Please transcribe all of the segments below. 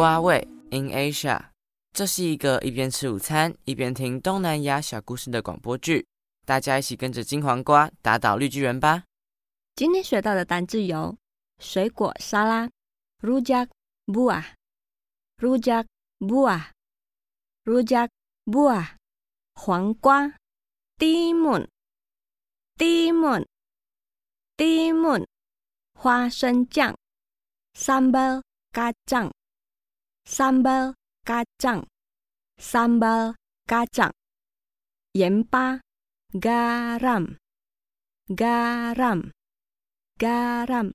瓜味 in Asia，这是一个一边吃午餐一边听东南亚小故事的广播剧。大家一起跟着金黄瓜打倒绿巨人吧！今天学到的单字有水果沙拉 （rujak buah），rujak buah，rujak buah，黄瓜 （timun），timun，timun，花生酱 （sambal kacang sambal kacang，sambal kacang，盐巴。garam garam garam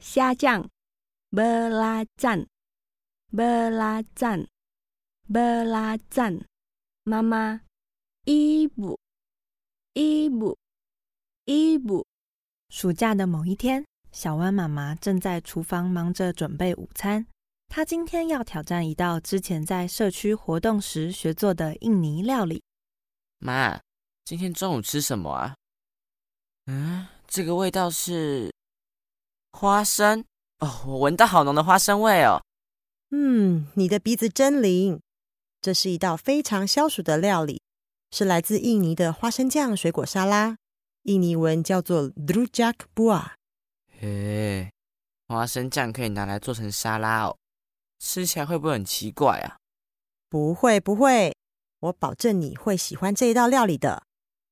虾酱 belacan belacan belacan 妈妈 ibu ibu ibu 暑假的某一天，小湾妈妈正在厨房忙着准备午餐。她今天要挑战一道之前在社区活动时学做的印尼料理。妈。今天中午吃什么啊？嗯，这个味道是花生哦，我闻到好浓的花生味哦。嗯，你的鼻子真灵。这是一道非常消暑的料理，是来自印尼的花生酱水果沙拉，印尼文叫做 drujak Buah。嘿，花生酱可以拿来做成沙拉哦，吃起来会不会很奇怪啊？不会不会，我保证你会喜欢这一道料理的。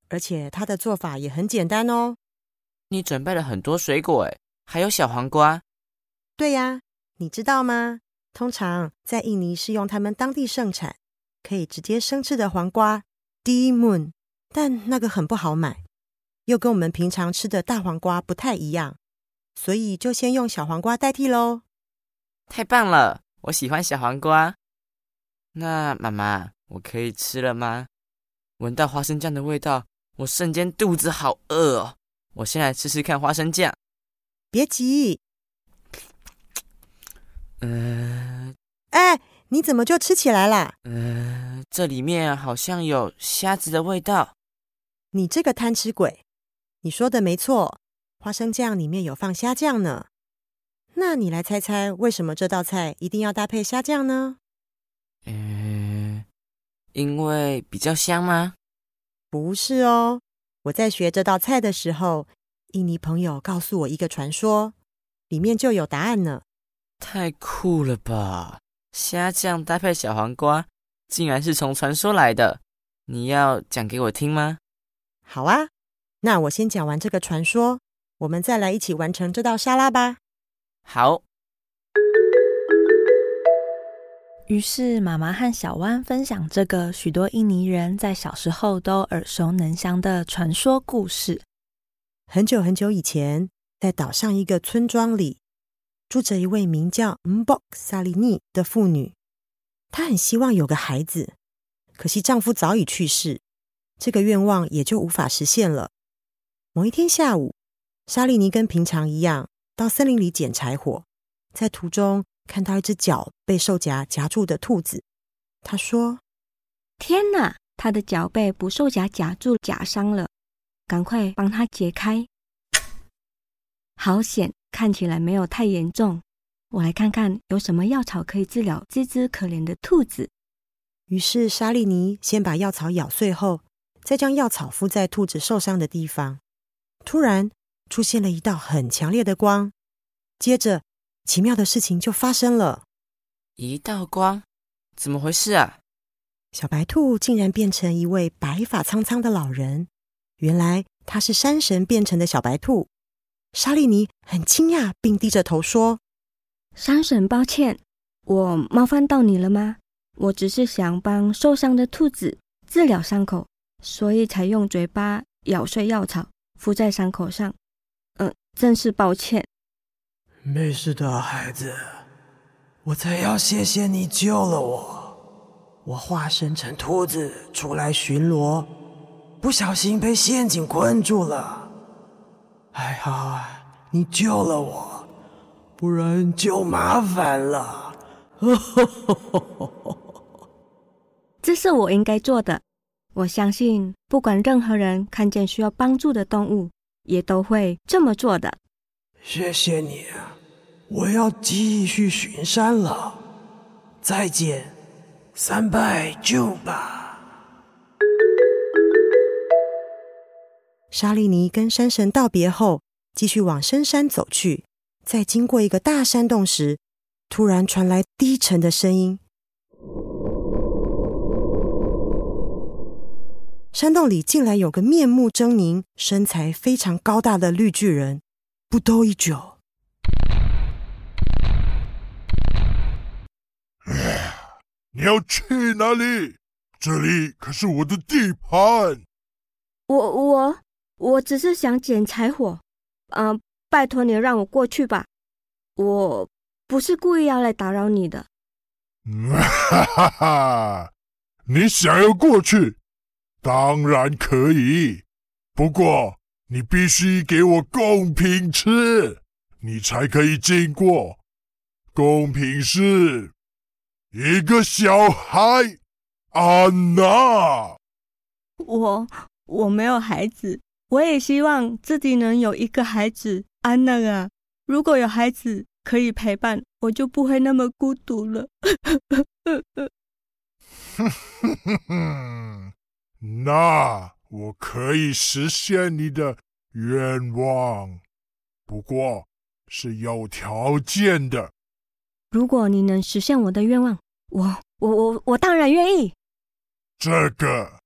而且它的做法也很简单哦。你准备了很多水果诶，还有小黄瓜。对呀，你知道吗？通常在印尼是用他们当地盛产、可以直接生吃的黄瓜 d m o o n 但那个很不好买，又跟我们平常吃的大黄瓜不太一样，所以就先用小黄瓜代替喽。太棒了，我喜欢小黄瓜。那妈妈，我可以吃了吗？闻到花生酱的味道。我瞬间肚子好饿哦！我先来吃吃看花生酱。别急，嗯，哎，你怎么就吃起来啦？嗯，这里面好像有虾子的味道。你这个贪吃鬼！你说的没错，花生酱里面有放虾酱呢。那你来猜猜，为什么这道菜一定要搭配虾酱呢？嗯，因为比较香吗？不是哦，我在学这道菜的时候，印尼朋友告诉我一个传说，里面就有答案呢。太酷了吧！虾酱搭配小黄瓜，竟然是从传说来的。你要讲给我听吗？好啊，那我先讲完这个传说，我们再来一起完成这道沙拉吧。好。于是，妈妈和小湾分享这个许多印尼人在小时候都耳熟能详的传说故事。很久很久以前，在岛上一个村庄里，住着一位名叫 Mbok 萨利尼的妇女。她很希望有个孩子，可惜丈夫早已去世，这个愿望也就无法实现了。某一天下午，莎莉尼跟平常一样到森林里捡柴火，在途中。看到一只脚被兽夹夹住的兔子，他说：“天哪，他的脚被捕兽夹夹住，夹伤了，赶快帮他解开。”好险，看起来没有太严重。我来看看有什么药草可以治疗这只可怜的兔子。于是莎莉尼先把药草咬碎后，再将药草敷在兔子受伤的地方。突然出现了一道很强烈的光，接着。奇妙的事情就发生了，一道光，怎么回事啊？小白兔竟然变成一位白发苍苍的老人。原来他是山神变成的小白兔。莎莉尼很惊讶，并低着头说：“山神，抱歉，我冒犯到你了吗？我只是想帮受伤的兔子治疗伤口，所以才用嘴巴咬碎药草敷在伤口上。嗯，真是抱歉。”没事的，孩子，我才要谢谢你救了我。我化身成兔子出来巡逻，不小心被陷阱困住了。还好啊，你救了我，不然就麻烦了。这是我应该做的。我相信，不管任何人看见需要帮助的动物，也都会这么做的。谢谢你。我要继续巡山了，再见，三拜就吧。沙利尼跟山神道别后，继续往深山走去。在经过一个大山洞时，突然传来低沉的声音。山洞里竟然有个面目狰狞、身材非常高大的绿巨人。不多一久，你要去哪里？这里可是我的地盘。我我我只是想捡柴火，嗯，拜托你让我过去吧。我不是故意要来打扰你的。哈哈哈！你想要过去，当然可以。不过你必须给我贡品吃，你才可以经过。贡品是一个小孩，安娜。我我没有孩子，我也希望自己能有一个孩子，安娜啊。如果有孩子可以陪伴，我就不会那么孤独了。那我可以实现你的愿望，不过是有条件的。如果你能实现我的愿望，我我我我当然愿意。这个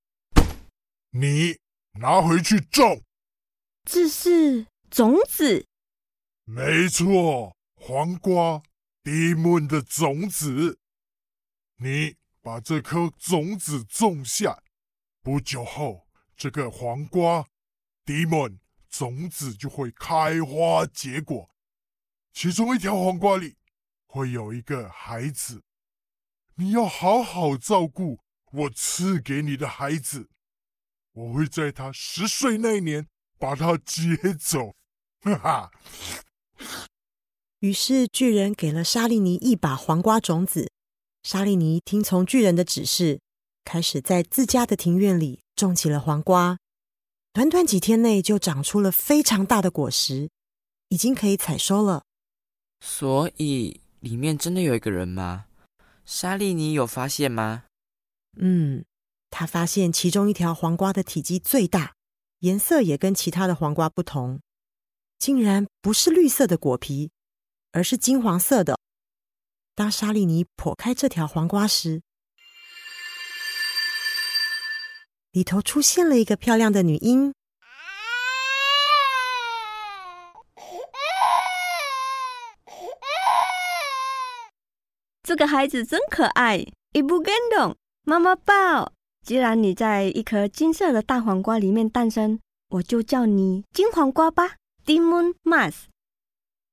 你拿回去种。这是种子。没错，黄瓜迪蒙的种子，你把这颗种子种下，不久后，这个黄瓜迪蒙种子就会开花结果，其中一条黄瓜里会有一个孩子，你要好好照顾我赐给你的孩子，我会在他十岁那年把他接走，哈哈。于是巨人给了沙利尼一把黄瓜种子，沙利尼听从巨人的指示，开始在自家的庭院里种起了黄瓜。短短几天内就长出了非常大的果实，已经可以采收了。所以里面真的有一个人吗？沙利尼有发现吗？嗯，他发现其中一条黄瓜的体积最大，颜色也跟其他的黄瓜不同。竟然不是绿色的果皮，而是金黄色的。当沙利尼剖开这条黄瓜时，里头出现了一个漂亮的女婴。这个孩子真可爱，一不跟动，妈妈抱。既然你在一颗金色的大黄瓜里面诞生，我就叫你金黄瓜吧。Demon Mas，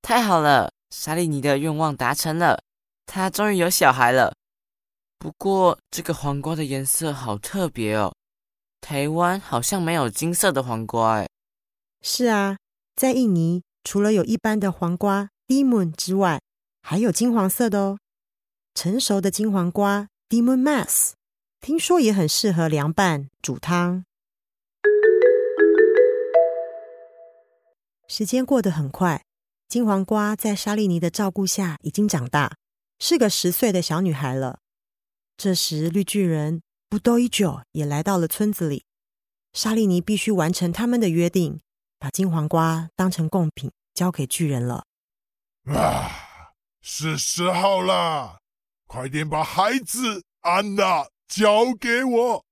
太好了，莎莉尼的愿望达成了，她终于有小孩了。不过这个黄瓜的颜色好特别哦，台湾好像没有金色的黄瓜哎。是啊，在印尼除了有一般的黄瓜 Demon 之外，还有金黄色的哦。成熟的金黄瓜 Demon mass，听说也很适合凉拌、煮汤。时间过得很快，金黄瓜在莎莉尼的照顾下已经长大，是个十岁的小女孩了。这时，绿巨人不多一久也来到了村子里。莎莉尼必须完成他们的约定，把金黄瓜当成贡品交给巨人了。啊，是时候了，快点把孩子安娜交给我，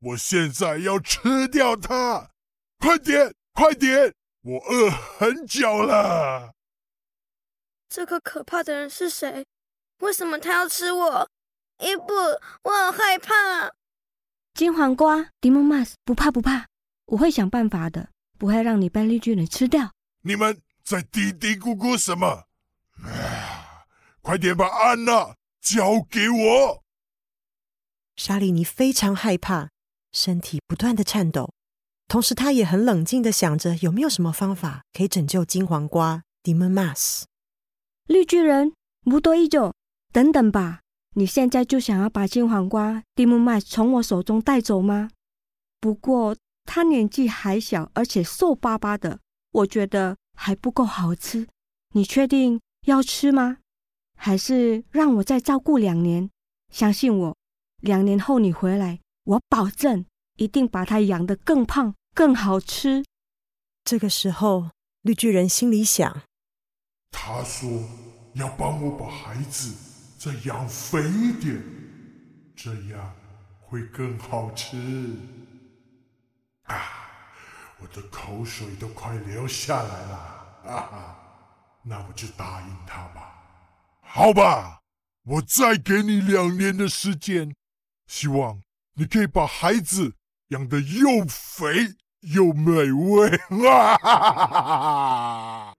我现在要吃掉它！快点，快点！我饿很久了。这个可怕的人是谁？为什么他要吃我？伊布，我好害怕。金黄瓜，，Dimas，不怕不怕，我会想办法的，不会让你被绿巨人吃掉。你们在嘀嘀咕咕什么？啊！快点把安娜交给我。莎莉尼非常害怕，身体不断的颤抖。同时，她也很冷静的想着有没有什么方法可以拯救金黄瓜 Demon Mas。绿巨人，无多一久，等等吧！你现在就想要把金黄瓜 Demon Mas 从我手中带走吗？不过他年纪还小，而且瘦巴巴的，我觉得还不够好吃。你确定要吃吗？还是让我再照顾两年？相信我，两年后你回来，我保证一定把它养得更胖、更好吃。这个时候，绿巨人心里想：他说要帮我把孩子再养肥一点，这样会更好吃。啊，我的口水都快流下来了。啊哈，那我就答应他吧。好吧，我再给你两年的时间，希望你可以把孩子养得又肥又美味。哈哈哈哈！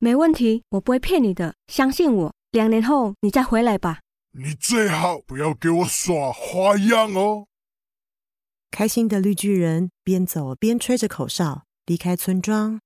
没问题，我不会骗你的，相信我。两年后你再回来吧。你最好不要给我耍花样哦。开心的绿巨人边走边吹着口哨离开村庄。